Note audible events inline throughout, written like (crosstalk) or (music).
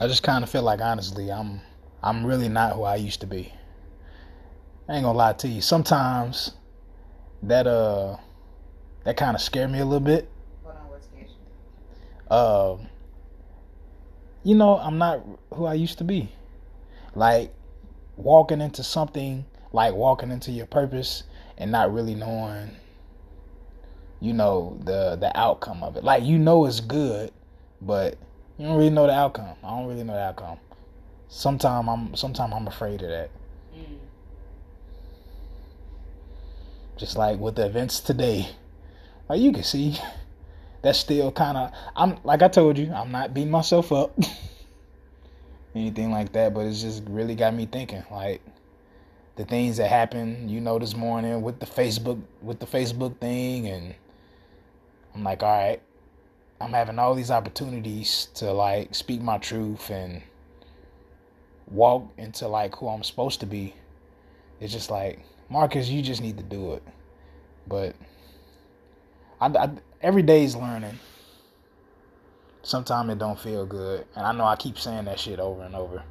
I just kind of feel like honestly, I'm I'm really not who I used to be. I ain't gonna lie to you. Sometimes that uh that kind of scared me a little bit. Hold on, what you? Uh, you know, I'm not who I used to be. Like walking into something, like walking into your purpose and not really knowing you know the the outcome of it. Like you know it's good, but you don't really know the outcome. I don't really know the outcome. Sometimes I'm sometimes I'm afraid of that. Mm. Just like with the events today. Like you can see (laughs) that's still kind of I'm like I told you, I'm not beating myself up. (laughs) Anything like that, but it's just really got me thinking like the things that happened, you know, this morning with the Facebook with the Facebook thing and I'm like, all right, I'm having all these opportunities to like speak my truth and walk into like who I'm supposed to be. It's just like, Marcus, you just need to do it. But I, I every day's learning. Sometimes it don't feel good, and I know I keep saying that shit over and over,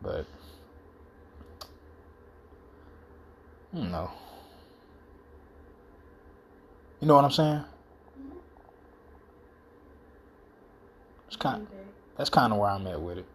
but you know, you know what I'm saying? It's kind. That's kind of where I'm at with it.